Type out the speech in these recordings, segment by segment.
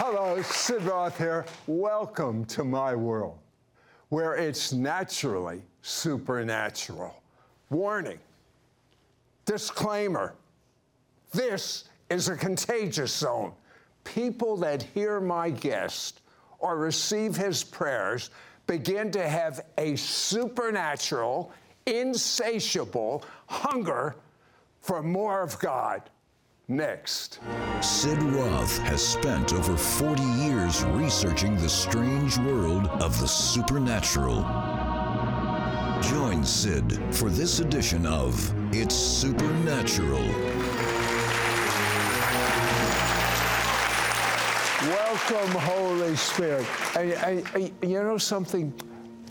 Hello, Sid Roth here. Welcome to my world, where it's naturally supernatural. Warning, disclaimer this is a contagious zone. People that hear my guest or receive his prayers begin to have a supernatural, insatiable hunger for more of God. Next. Sid Roth has spent over 40 years researching the strange world of the supernatural. Join Sid for this edition of It's Supernatural. Welcome, Holy Spirit. I, I, I, you know something?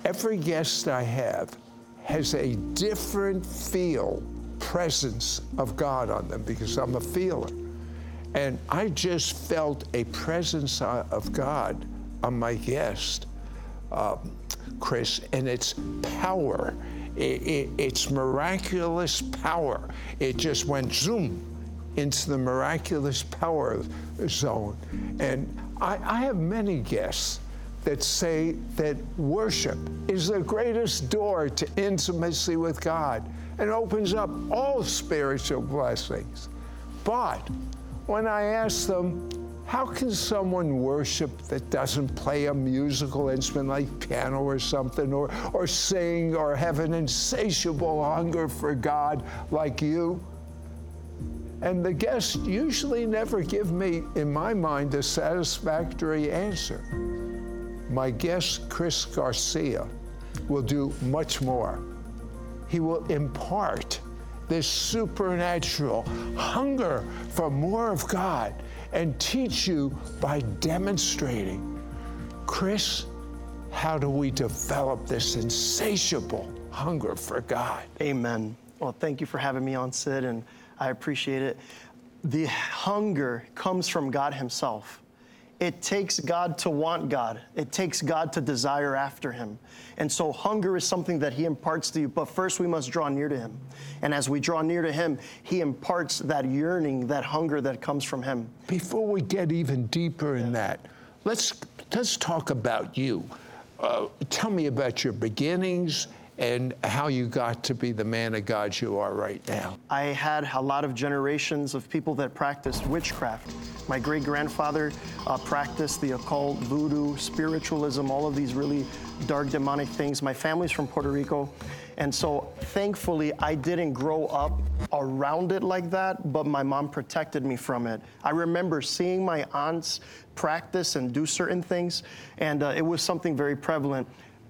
Every guest I have has a different feel presence of God on them because I'm a feeler. And I just felt a presence of God on my guest, uh, Chris, and it's power. It, it, it's miraculous power. It just went zoom into the miraculous power zone. And I, I have many guests that say that worship is the greatest door to intimacy with God and opens up all spiritual blessings. But when I ask them, how can someone worship that doesn't play a musical instrument like piano or something, or, or sing, or have an insatiable hunger for God like you? And the guests usually never give me, in my mind, a satisfactory answer. My guest, Chris Garcia, will do much more. He will impart this supernatural hunger for more of God and teach you by demonstrating. Chris, how do we develop this insatiable hunger for God? Amen. Well, thank you for having me on, Sid, and I appreciate it. The hunger comes from God Himself. It takes God to want God. It takes God to desire after Him. And so hunger is something that He imparts to you, but first we must draw near to Him. And as we draw near to Him, He imparts that yearning, that hunger that comes from Him. Before we get even deeper in that, let's, let's talk about you. Uh, tell me about your beginnings and how you got to be the man of God you are right now. I had a lot of generations of people that practiced witchcraft. My great grandfather uh, practiced the occult, voodoo, spiritualism, all of these really dark demonic things. My family's from Puerto Rico. And so thankfully, I didn't grow up around it like that, but my mom protected me from it. I remember seeing my aunts practice and do certain things, and uh, it was something very prevalent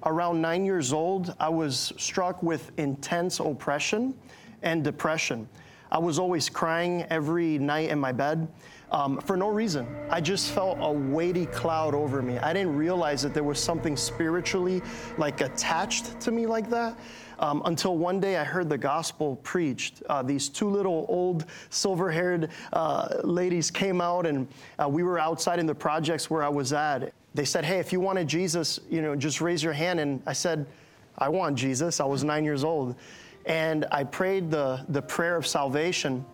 around nine years old, I was struck with intense oppression and depression. I was always crying every night in my bed um, for no reason. I just felt a weighty cloud over me. I didn't realize that there was something spiritually like attached to me like that. Um, until one day I heard the gospel preached. Uh, these two little old silver haired uh, ladies came out, and uh, we were outside in the projects where I was at they said, Hey, if you wanted Jesus, you know, just raise your hand. And I said, I want Jesus. I was nine years old. And I prayed the, the prayer of salvation,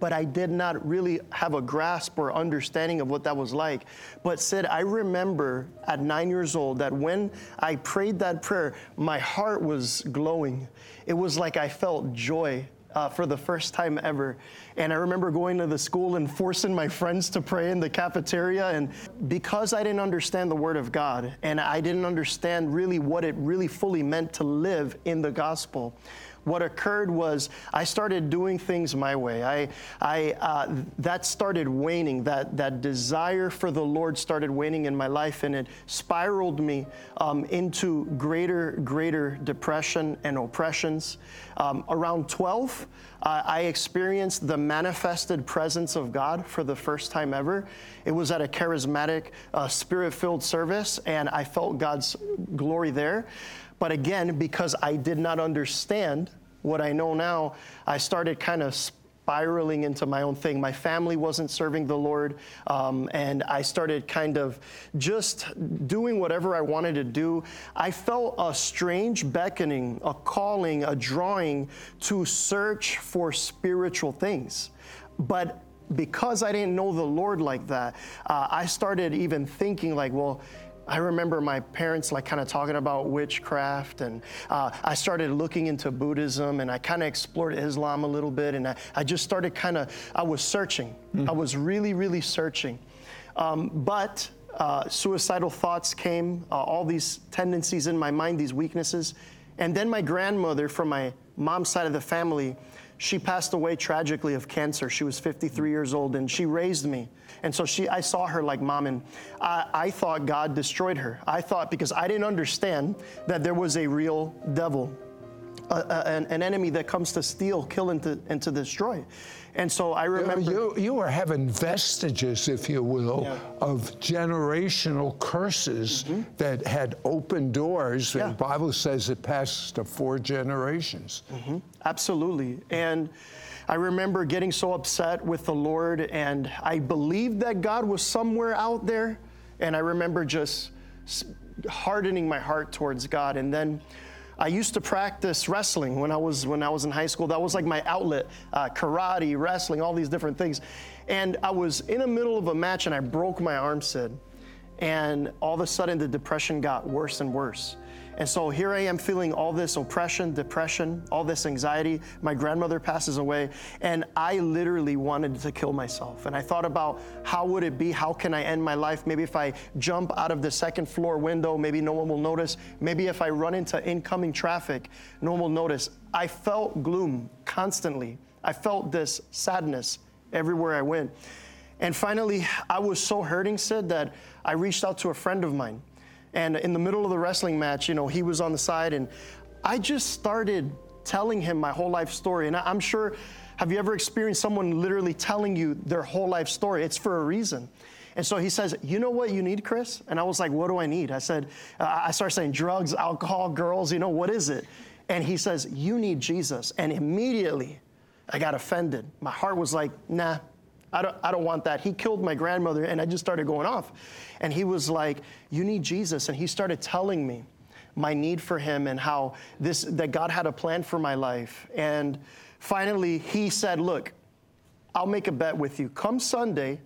but I did not really have a grasp or understanding of what that was like. But Sid, I remember at nine years old that when I prayed that prayer, my heart was glowing. It was like I felt joy uh, for the first time ever. And I remember going to the school and forcing my friends to pray in the cafeteria. And because I didn't understand the Word of God and I didn't understand really what it really fully meant to live in the gospel, what occurred was I started doing things my way. I, I, uh, that started waning. That, that desire for the Lord started waning in my life, and it spiraled me um, into greater, greater depression and oppressions. Um, around 12, uh, I experienced the manifested presence of God for the first time ever. It was at a charismatic, uh, spirit filled service, and I felt God's glory there. But again, because I did not understand what I know now, I started kind of spiraling into my own thing. My family wasn't serving the Lord, um, and I started kind of just doing whatever I wanted to do. I felt a strange beckoning, a calling, a drawing to search for spiritual things. But because I didn't know the Lord like that, uh, I started even thinking like, well, I remember my parents like kind of talking about witchcraft, and uh, I started looking into Buddhism, and I kind of explored Islam a little bit, and I, I just started kind of, I was searching. Mm. I was really, really searching. Um, but uh, suicidal thoughts came, uh, all these tendencies in my mind, these weaknesses. And then my grandmother from my mom's side of the family, she passed away tragically of cancer. She was 53 years old and she raised me. And so she, I saw her like mom, and I, I thought God destroyed her. I thought because I didn't understand that there was a real devil an, an, enemy that comes to steal, kill, and to, and to destroy. And so I remember. You, you were having vestiges, if you will, yeah. of generational curses mm-hmm. that had opened doors. Yeah. The Bible says it passes to four generations. Mm-hmm. Absolutely. And I remember getting so upset with the Lord, and I believed that God was somewhere out there. And I remember just hardening my heart towards God. And then I used to practice wrestling when I was when I was in high school. That was like my outlet: uh, karate, wrestling, all these different things. And I was in the middle of a match, and I broke my arm, Sid. And all of a sudden, the depression got worse and worse. And so here I am feeling all this oppression, depression, all this anxiety. My grandmother passes away, and I literally wanted to kill myself. And I thought about how would it be? How can I end my life? Maybe if I jump out of the second floor window, maybe no one will notice. Maybe if I run into incoming traffic, no one will notice. I felt gloom constantly. I felt this sadness everywhere I went. And finally, I was so hurting, Sid, that I reached out to a friend of mine. And in the middle of the wrestling match, you know, he was on the side, and I just started telling him my whole life story. And I'm sure, have you ever experienced someone literally telling you their whole life story? It's for a reason. And so he says, You know what you need, Chris? And I was like, What do I need? I said, uh, I started saying drugs, alcohol, girls, you know, what is it? And he says, You need Jesus. And immediately I got offended. My heart was like, Nah, I don't, I don't want that. He killed my grandmother, and I just started going off. And he was like, You need Jesus. And he started telling me my need for him and how this that God had a plan for my life. And finally he said, Look, I'll make a bet with you. Come Sunday,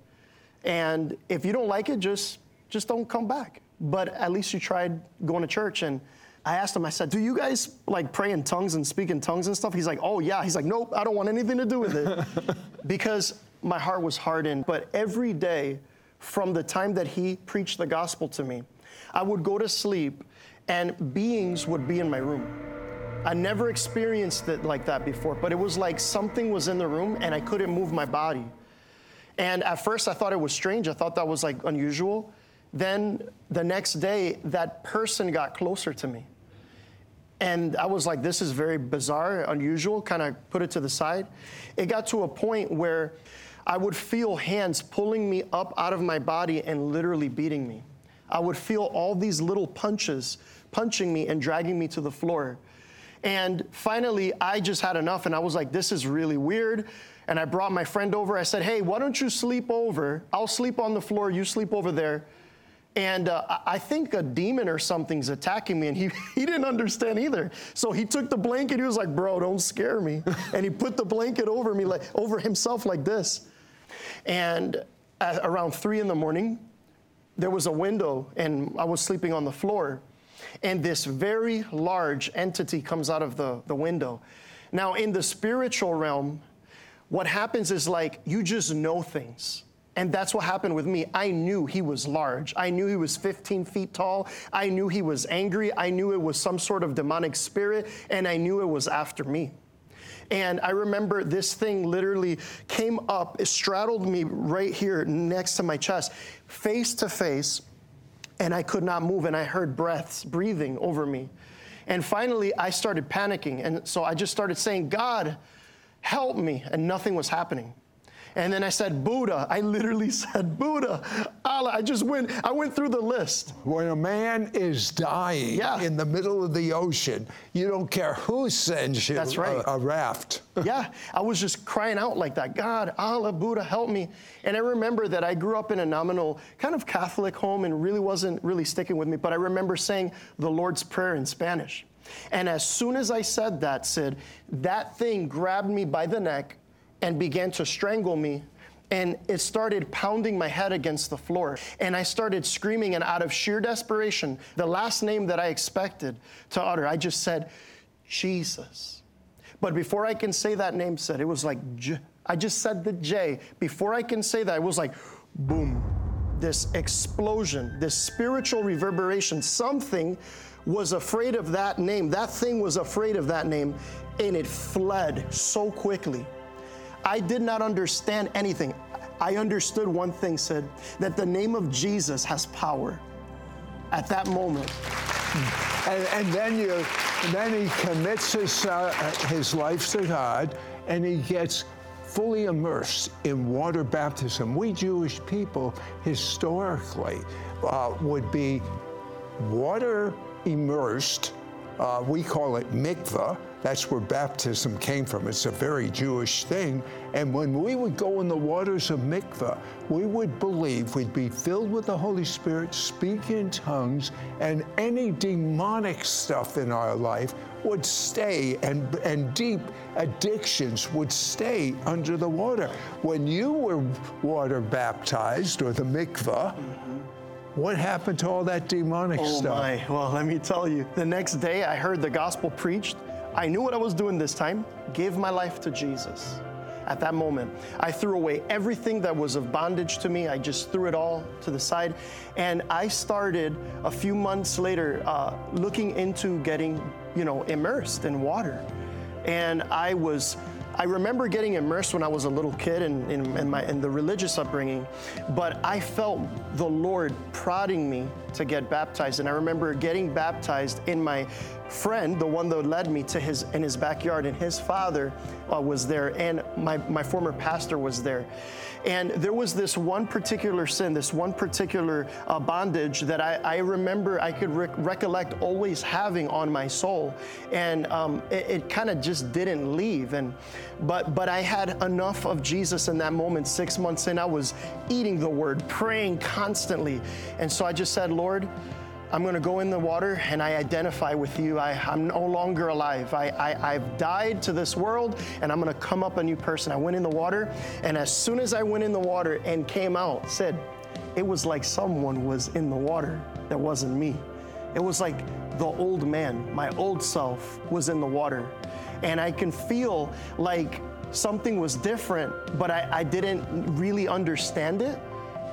and if you don't like it, just just don't come back. But at least you tried going to church and I asked him, I said, Do you guys like pray in tongues and speak in tongues and stuff? He's like, Oh, yeah. He's like, Nope, I don't want anything to do with it. because my heart was hardened. But every day from the time that he preached the gospel to me, I would go to sleep and beings would be in my room. I never experienced it like that before, but it was like something was in the room and I couldn't move my body. And at first I thought it was strange. I thought that was like unusual. Then the next day, that person got closer to me. And I was like, this is very bizarre, unusual, kind of put it to the side. It got to a point where I would feel hands pulling me up out of my body and literally beating me. I would feel all these little punches punching me and dragging me to the floor. And finally, I just had enough and I was like, this is really weird. And I brought my friend over. I said, hey, why don't you sleep over? I'll sleep on the floor, you sleep over there. And uh, I think a demon or something's attacking me, and he, he didn't understand either. So he took the blanket. He was like, "Bro, don't scare me," and he put the blanket over me, like over himself, like this. And around three in the morning, there was a window, and I was sleeping on the floor. And this very large entity comes out of the, the window. Now, in the spiritual realm, what happens is like you just know things. And that's what happened with me. I knew he was large. I knew he was 15 feet tall. I knew he was angry. I knew it was some sort of demonic spirit, and I knew it was after me. And I remember this thing literally came up, it straddled me right here next to my chest, face to face, and I could not move. And I heard breaths breathing over me. And finally, I started panicking. And so I just started saying, God, help me. And nothing was happening. And then I said Buddha. I literally said Buddha. Allah. I just went, I went through the list. When a man is dying yeah. in the middle of the ocean, you don't care who sends you That's right. a, a raft. yeah, I was just crying out like that God, Allah, Buddha, help me. And I remember that I grew up in a nominal kind of Catholic home and really wasn't really sticking with me, but I remember saying the Lord's Prayer in Spanish. And as soon as I said that, Sid, that thing grabbed me by the neck and began to strangle me. and it started pounding my head against the floor. And I started screaming, and out of sheer desperation, the last name that I expected to utter, I just Sid, Jesus. But before I can say that name, said it was like, J- I just said the J. Before I can say that, it was like, boom, this explosion, this spiritual reverberation. Something was afraid of that name. That thing was afraid of that name, and it fled so quickly. I did not understand anything. I understood one thing, Sid that the name of Jesus has power. At that moment, And, and then you, then he commits his, uh, his life to God, and he gets fully immersed in water baptism. We Jewish people historically uh, would be water immersed. Uh, we call it mikvah. That's where baptism came from. It's a very Jewish thing. And when we would go in the waters of mikvah, we would believe we'd be filled with the Holy Spirit, speak in tongues, and any demonic stuff in our life would stay, and, and deep addictions would stay under the water. When you were water baptized, or the mikvah, what happened to all that demonic oh stuff? my, well, let me tell you. The next day, I heard the gospel preached. I knew what I was doing this time, gave my life to Jesus. At that moment, I threw away everything that was of bondage to me. I just threw it all to the side. And I started a few months later uh, looking into getting, you know, immersed in water. And I was I remember getting immersed when I was a little kid in, in, in, my, in the religious upbringing, but I felt the Lord prodding me to get baptized. And I remember getting baptized in my friend, the one that led me to his in his backyard, and his father uh, was there, and my, my former pastor was there. And there was this one particular sin, this one particular uh, bondage that I, I, remember I could rec- recollect always having on my soul, and um, it, it kind of just didn't leave. And but but I had enough of Jesus in that moment. Six months in, I was eating the Word, praying constantly, and so I just said, Lord. I'm going to go in the water and I identify with you. I, am no longer alive. I, I, I've died to this world and I'm going to come up a new person. I went in the water, and as soon as I went in the water and came out, Sid, it was like someone was in the water that wasn't me. It was like the old man, my old self, was in the water. And I can feel like something was different, but I, I didn't really understand it.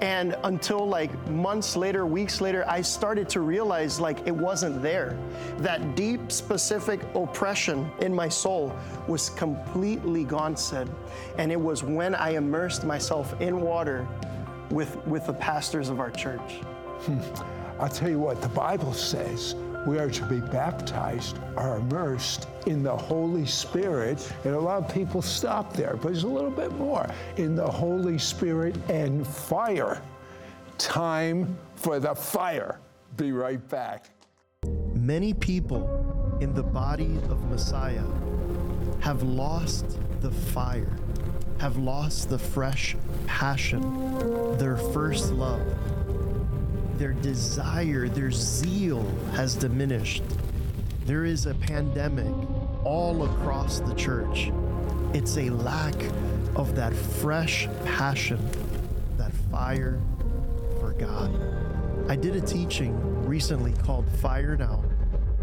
And until like months later, weeks later, I started to realize like it wasn't there. That deep, specific oppression in my soul was completely gone, Sid. And it was when I immersed myself in water with, with the pastors of our church. Hmm. I'll tell you what, the Bible says we are to be baptized or immersed in the Holy Spirit. And a lot of people stop there, but there's a little bit more in the Holy Spirit and fire. Time for the fire. Be right back. Many people in the body of Messiah have lost the fire, have lost the fresh passion, their first love their desire, their zeal has diminished. There is a pandemic all across the church. It's a lack of that fresh passion, that fire for God. I did a teaching recently called Fire Now,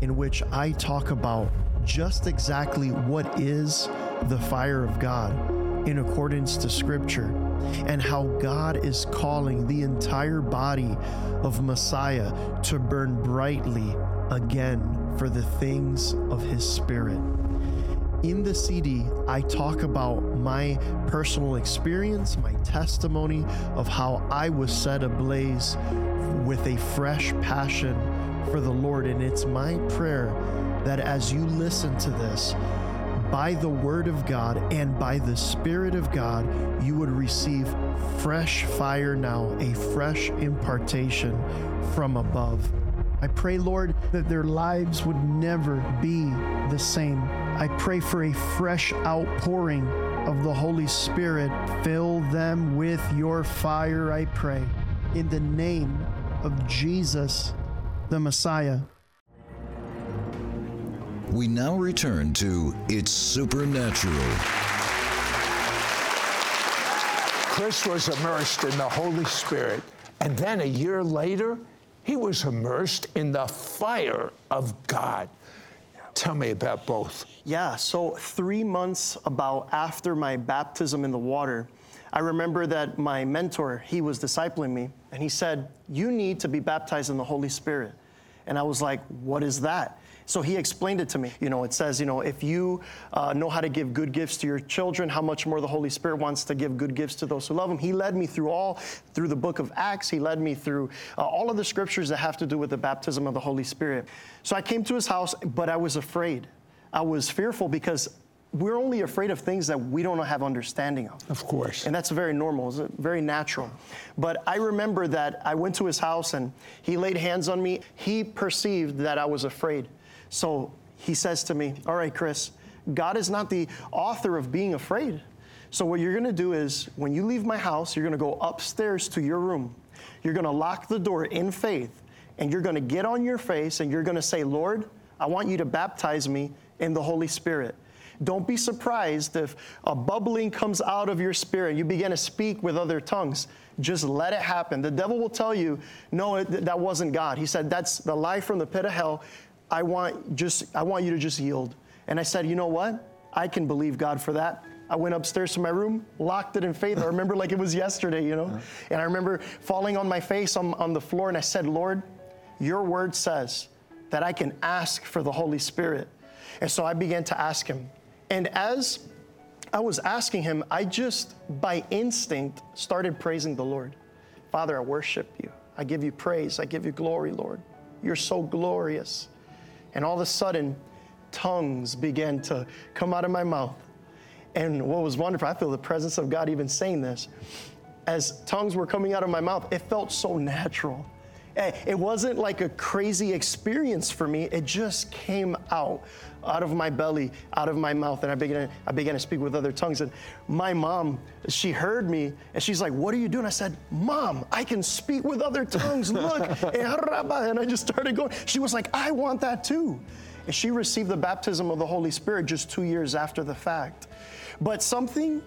in which I talk about just exactly what is the fire of God in accordance to Scripture and how God is calling the entire body of Messiah to burn brightly again for the things of His Spirit. In the CD, I talk about my personal experience, my testimony of how I was set ablaze with a fresh passion for the Lord. And it's my prayer that as you listen to this, by the Word of God and by the Spirit of God, you would receive fresh fire now, a fresh impartation from above. I pray, Lord, that their lives would never be the same. I pray for a fresh outpouring of the Holy Spirit. Fill them with your fire, I pray. In the name of Jesus, the Messiah. We now return to It's Supernatural. Chris was immersed in the Holy Spirit, and then a year later, he was immersed in the fire of God. Tell me about both. Yeah, so three months about after my baptism in the water, I remember that my mentor, he was discipling me, and he said, You need to be baptized in the Holy Spirit. And I was like, What is that? So he explained it to me. You know, it says, you know, if you uh, know how to give good gifts to your children, how much more the Holy Spirit wants to give good gifts to those who love Him. He led me through all, through the book of Acts. He led me through uh, all of the scriptures that have to do with the baptism of the Holy Spirit. So I came to his house, but I was afraid. I was fearful because we're only afraid of things that we don't have understanding of. Of course. And that's very normal, it's very natural. But I remember that I went to his house and he laid hands on me. He perceived that I was afraid. So he says to me, All right, Chris, God is not the author of being afraid. So what you're gonna do is when you leave my house, you're gonna go upstairs to your room. You're gonna lock the door in faith and you're gonna get on your face and you're gonna say, Lord, I want you to baptize me in the Holy Spirit. Don't be surprised if a bubbling comes out of your spirit. and You begin to speak with other tongues. Just let it happen. The devil will tell you, no, that wasn't God. He said, that's the lie from the pit of hell. I want just I want you to just yield. And I said, you know what? I can believe God for that. I went upstairs to my room, locked it in faith. I remember like it was yesterday, you know? Uh-huh. And I remember falling on my face on, on the floor and I said, Lord, your word says that I can ask for the Holy Spirit. And so I began to ask him. And as I was asking him, I just by instinct started praising the Lord. Father, I worship you. I give you praise. I give you glory, Lord. You're so glorious. And all of a sudden, tongues began to come out of my mouth. And what was wonderful, I feel the presence of God even saying this. As tongues were coming out of my mouth, it felt so natural. Eh, it wasn't like a crazy experience for me. It just came out, out of my belly, out of my mouth, and I began, I began to speak with other tongues. And my mom, she heard me, and she's like, "What are you doing?" I said, "Mom, I can speak with other tongues. Look!" and I just started going. She was like, "I want that too." And she received the baptism of the Holy Spirit just two years after the fact. But something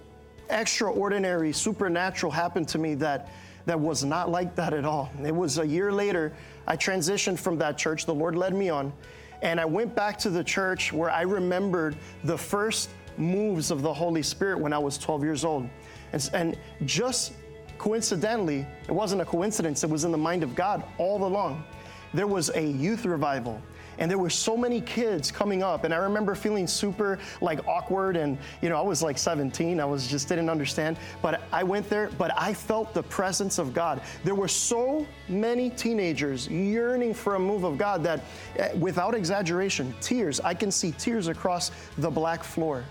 extraordinary, supernatural happened to me that that was not like that at all. It was a year later, I transitioned from that church. The Lord led me on. And I went back to the church where I remembered the first moves of the Holy Spirit when I was 12 years old. And, and just coincidentally, it wasn't a coincidence, it was in the mind of God all along. There was a youth revival and there were so many kids coming up and i remember feeling super like awkward and you know i was like 17 i was just didn't understand but i went there but i felt the presence of god. There were so many teenagers yearning for a move of god that eh, without exaggeration tears i can see tears across the black floor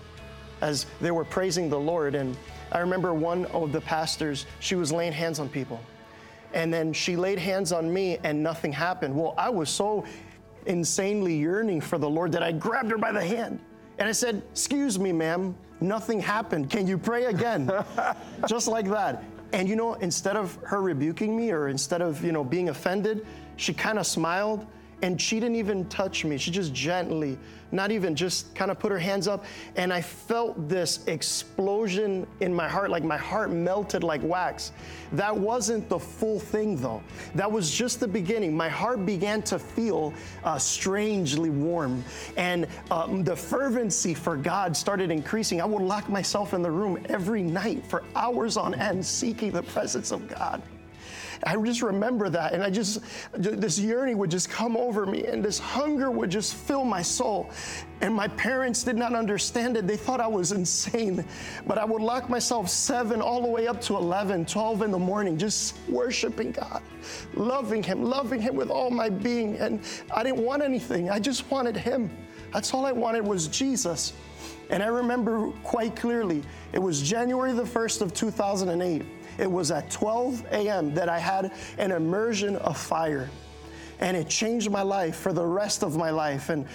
as they were praising the lord. And i remember one of the pastors she was laying hands on people. And then she laid hands on me and nothing happened. Well i was so insanely yearning for the Lord that I grabbed her by the hand and I said, Excuse me, ma'am, nothing happened. Can you pray again? Just like that. And you know, instead of her rebuking me or instead of, you know, being offended, she kind of smiled and she didn't even touch me. She just gently, not even just kind of put her hands up. And I felt this explosion in my heart, like my heart melted like wax. That wasn't the full thing, though. That was just the beginning. My heart began to feel uh, strangely warm. And um, the fervency for God started increasing. I would lock myself in the room every night for hours on end, seeking the presence of God. I just remember that. And I just, this yearning would just come over me and this hunger would just fill my soul. And my parents did not understand it. They thought I was insane. But I would lock myself seven all the way up to 11, 12 in the morning, just worshiping God, loving Him, loving Him with all my being. And I didn't want anything, I just wanted Him. That's all I wanted was Jesus. And I remember quite clearly, it was January the 1st of 2008. It was at 12 a.m. that I had an immersion of fire. And it changed my life for the rest of my life. And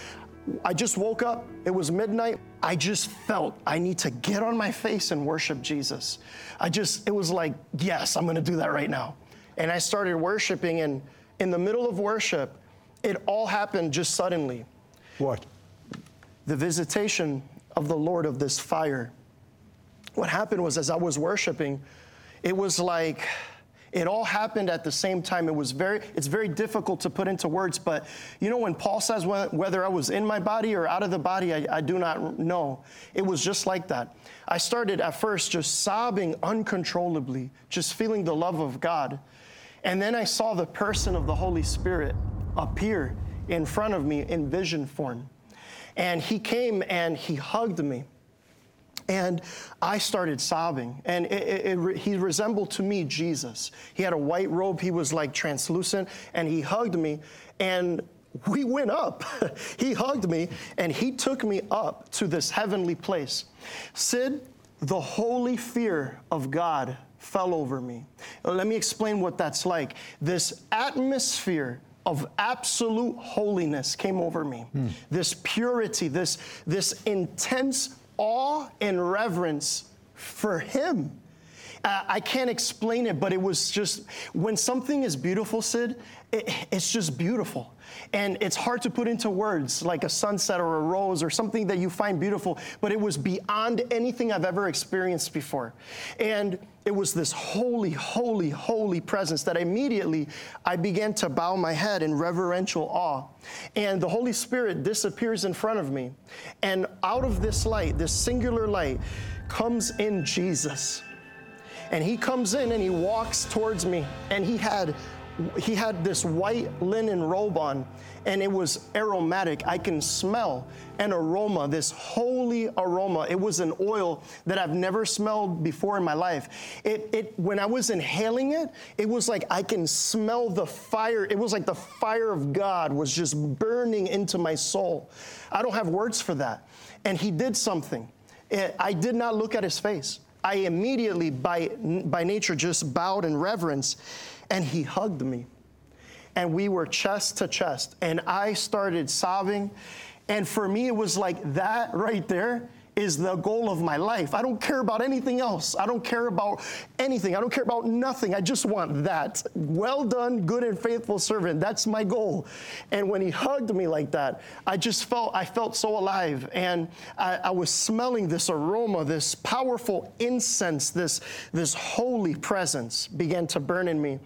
I just woke up, it was midnight. I just felt I need to get on my face and worship Jesus. I just, it was like, yes, I'm gonna do that right now. And I started worshiping, and in the middle of worship, it all happened just suddenly. What? The visitation of the Lord of this fire. What happened was, as I was worshiping, it was like, it all happened at the same time. It was very, it's very difficult to put into words, but you know, when Paul says whether I was in my body or out of the body, I, I do not know. It was just like that. I started at first just sobbing uncontrollably, just feeling the love of God. And then I saw the person of the Holy Spirit appear in front of me in vision form. And he came and he hugged me. And I started sobbing. And it, it, it, he resembled to me Jesus. He had a white robe, he was like translucent, and he hugged me. And we went up. he hugged me, and he took me up to this heavenly place. Sid, the holy fear of God fell over me. Let me explain what that's like. This atmosphere of absolute holiness came over me. Hmm. This purity, this, this intense awe and reverence for Him. Uh, I can't explain it, but it was just when something is beautiful, Sid, it, it's just beautiful. And it's hard to put into words like a sunset or a rose or something that you find beautiful, but it was beyond anything I've ever experienced before. And it was this holy, holy, holy presence that immediately I began to bow my head in reverential awe. And the Holy Spirit disappears in front of me. And out of this light, this singular light, comes in Jesus. And he comes in and he walks towards me. And he had he had this white linen robe on and it was aromatic. I can smell an aroma, this holy aroma. It was an oil that I've never smelled before in my life. It, it, when I was inhaling it, it was like I can smell the fire. It was like the fire of God was just burning into my soul. I don't have words for that. And he did something. Eh, I did not look at his face. I immediately, by, by nature, just bowed in reverence and he hugged me. And we were chest to chest. And I started sobbing. And for me, it was like that right there is the goal of my life. I don't care about anything else. I don't care about anything. I don't care about nothing. I just want that. Well done, good and faithful servant. That's my goal. And when he hugged me like that, I just felt I felt so alive. And I, I was smelling this aroma, this powerful incense, this, this holy presence began to burn in me.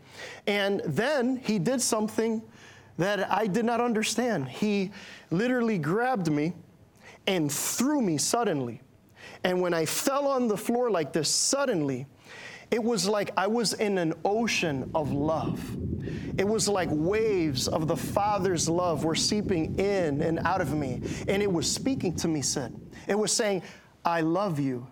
And then he did something that I did not understand. He literally grabbed me and threw me suddenly. And when I fell on the floor like this suddenly, it was like I was in an ocean of love. It was like waves of the Father's love were seeping in and out of me. And it was speaking to me, Sid. It was saying, I love you.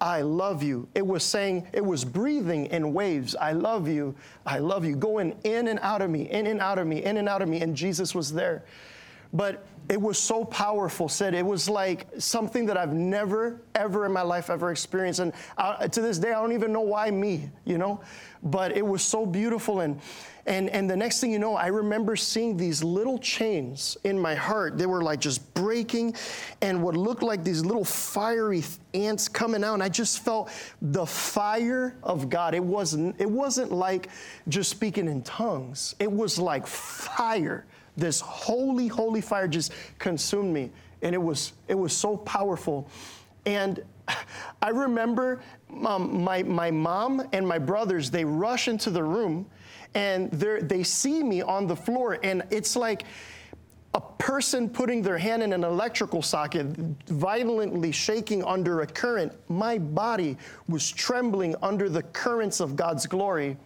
I love you. It was saying, it was breathing in waves. I love you. I love you. Going in and out of me, in and out of me, in and out of me. And Jesus was there. But it was so powerful, Sid. It was like something that I've never, ever in my life ever experienced. And uh, to this day, I don't even know why me, you know? But it was so beautiful. And, and, and the next thing you know, I remember seeing these little chains in my heart. They were like just breaking and what looked like these little fiery ants coming out. And I just felt the fire of God. It wasn't, it wasn't like just speaking in tongues, it was like fire this holy, holy fire just consumed me. And it was, it was so powerful. And I remember um, my, my mom and my brothers, they rush into the room and they they see me on the floor. And it's like a person putting their hand in an electrical socket, violently shaking under a current. My body was trembling under the currents of God's glory.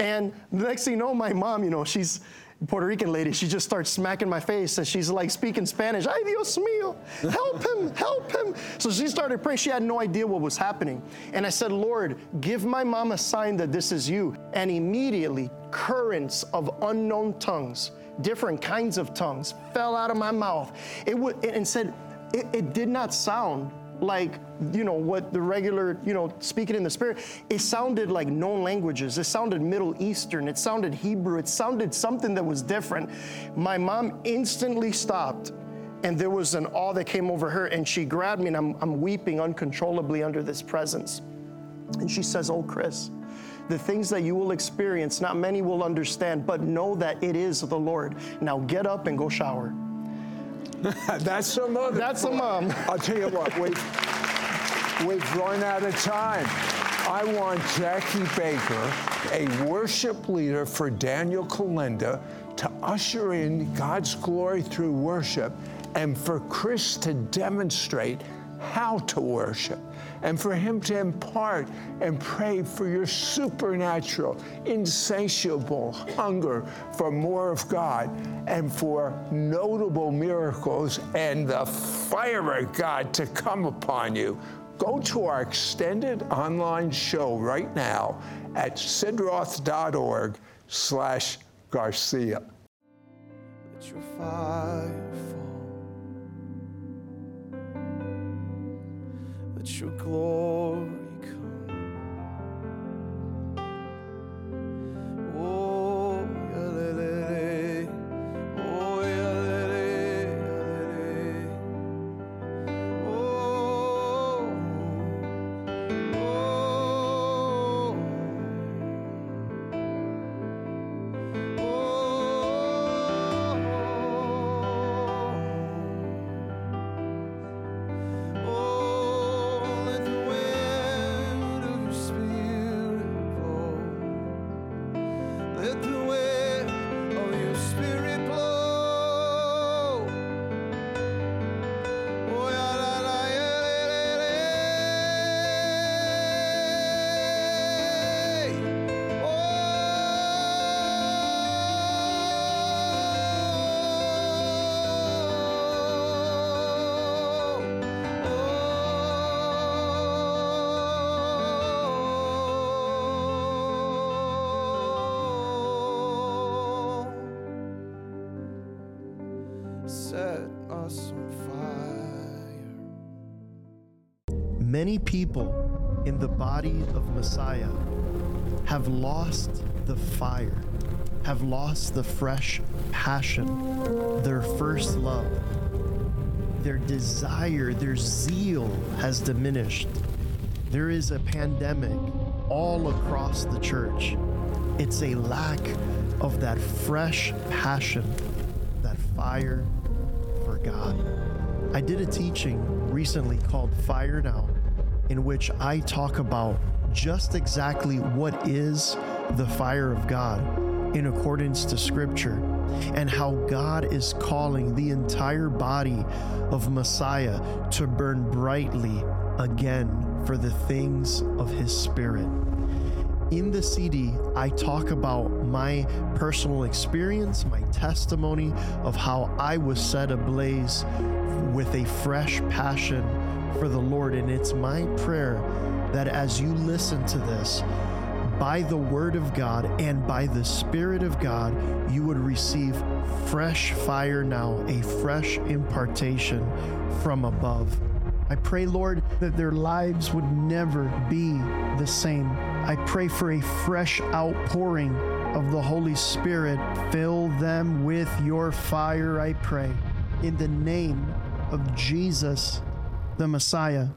And the next thing you know, my mom, you know, she's, Puerto Rican lady, she just starts smacking my face and she's like speaking Spanish. Ay, Dios mío, help him, help him. So she started praying. She had no idea what was happening. And I Sid, Lord, give my mom a sign that this is you. And immediately, currents of unknown tongues, different kinds of tongues, fell out of my mouth. It would, and said, it, it did not sound like you know what the regular you know speaking in the spirit it sounded like known languages. It sounded middle eastern. It sounded hebrew. It sounded something that was different. My mom instantly stopped and there was an awe that came over her and she grabbed me and i'm, I'm weeping uncontrollably under this presence. And she says oh chris the things that you will experience not many will understand but know that it is the lord. Now get up and go shower That's a mother. That's a mom. I'll tell you what, we've, we've run out of time. I want Jackie Baker, a worship leader for Daniel Kolenda, to usher in God's glory through worship and for Chris to demonstrate how to worship and for him to impart and pray for your supernatural, insatiable hunger for more of God and for notable miracles and the fire of God to come upon you. Go to our extended online show right now at sidroth.org slash Garcia. Your fire let your glory Many people in the body of Messiah have lost the fire, have lost the fresh passion, their first love. Their desire, their zeal has diminished. There is a pandemic all across the church. It's a lack of that fresh passion, that fire. I did a teaching recently called Fire Now in which I talk about just exactly what is the fire of God in accordance to Scripture and how God is calling the entire body of Messiah to burn brightly again for the things of His Spirit. In the CD, I talk about my personal experience, my testimony of how I was set ablaze with a fresh passion for the Lord. And it's my prayer that as you listen to this, by the Word of God and by the Spirit of God, you would receive fresh fire now, a fresh impartation from above. I pray, Lord, that their lives would never be the same. I pray for a fresh outpouring of the Holy Spirit. Fill them with your fire, I pray. In the name of Jesus, the Messiah.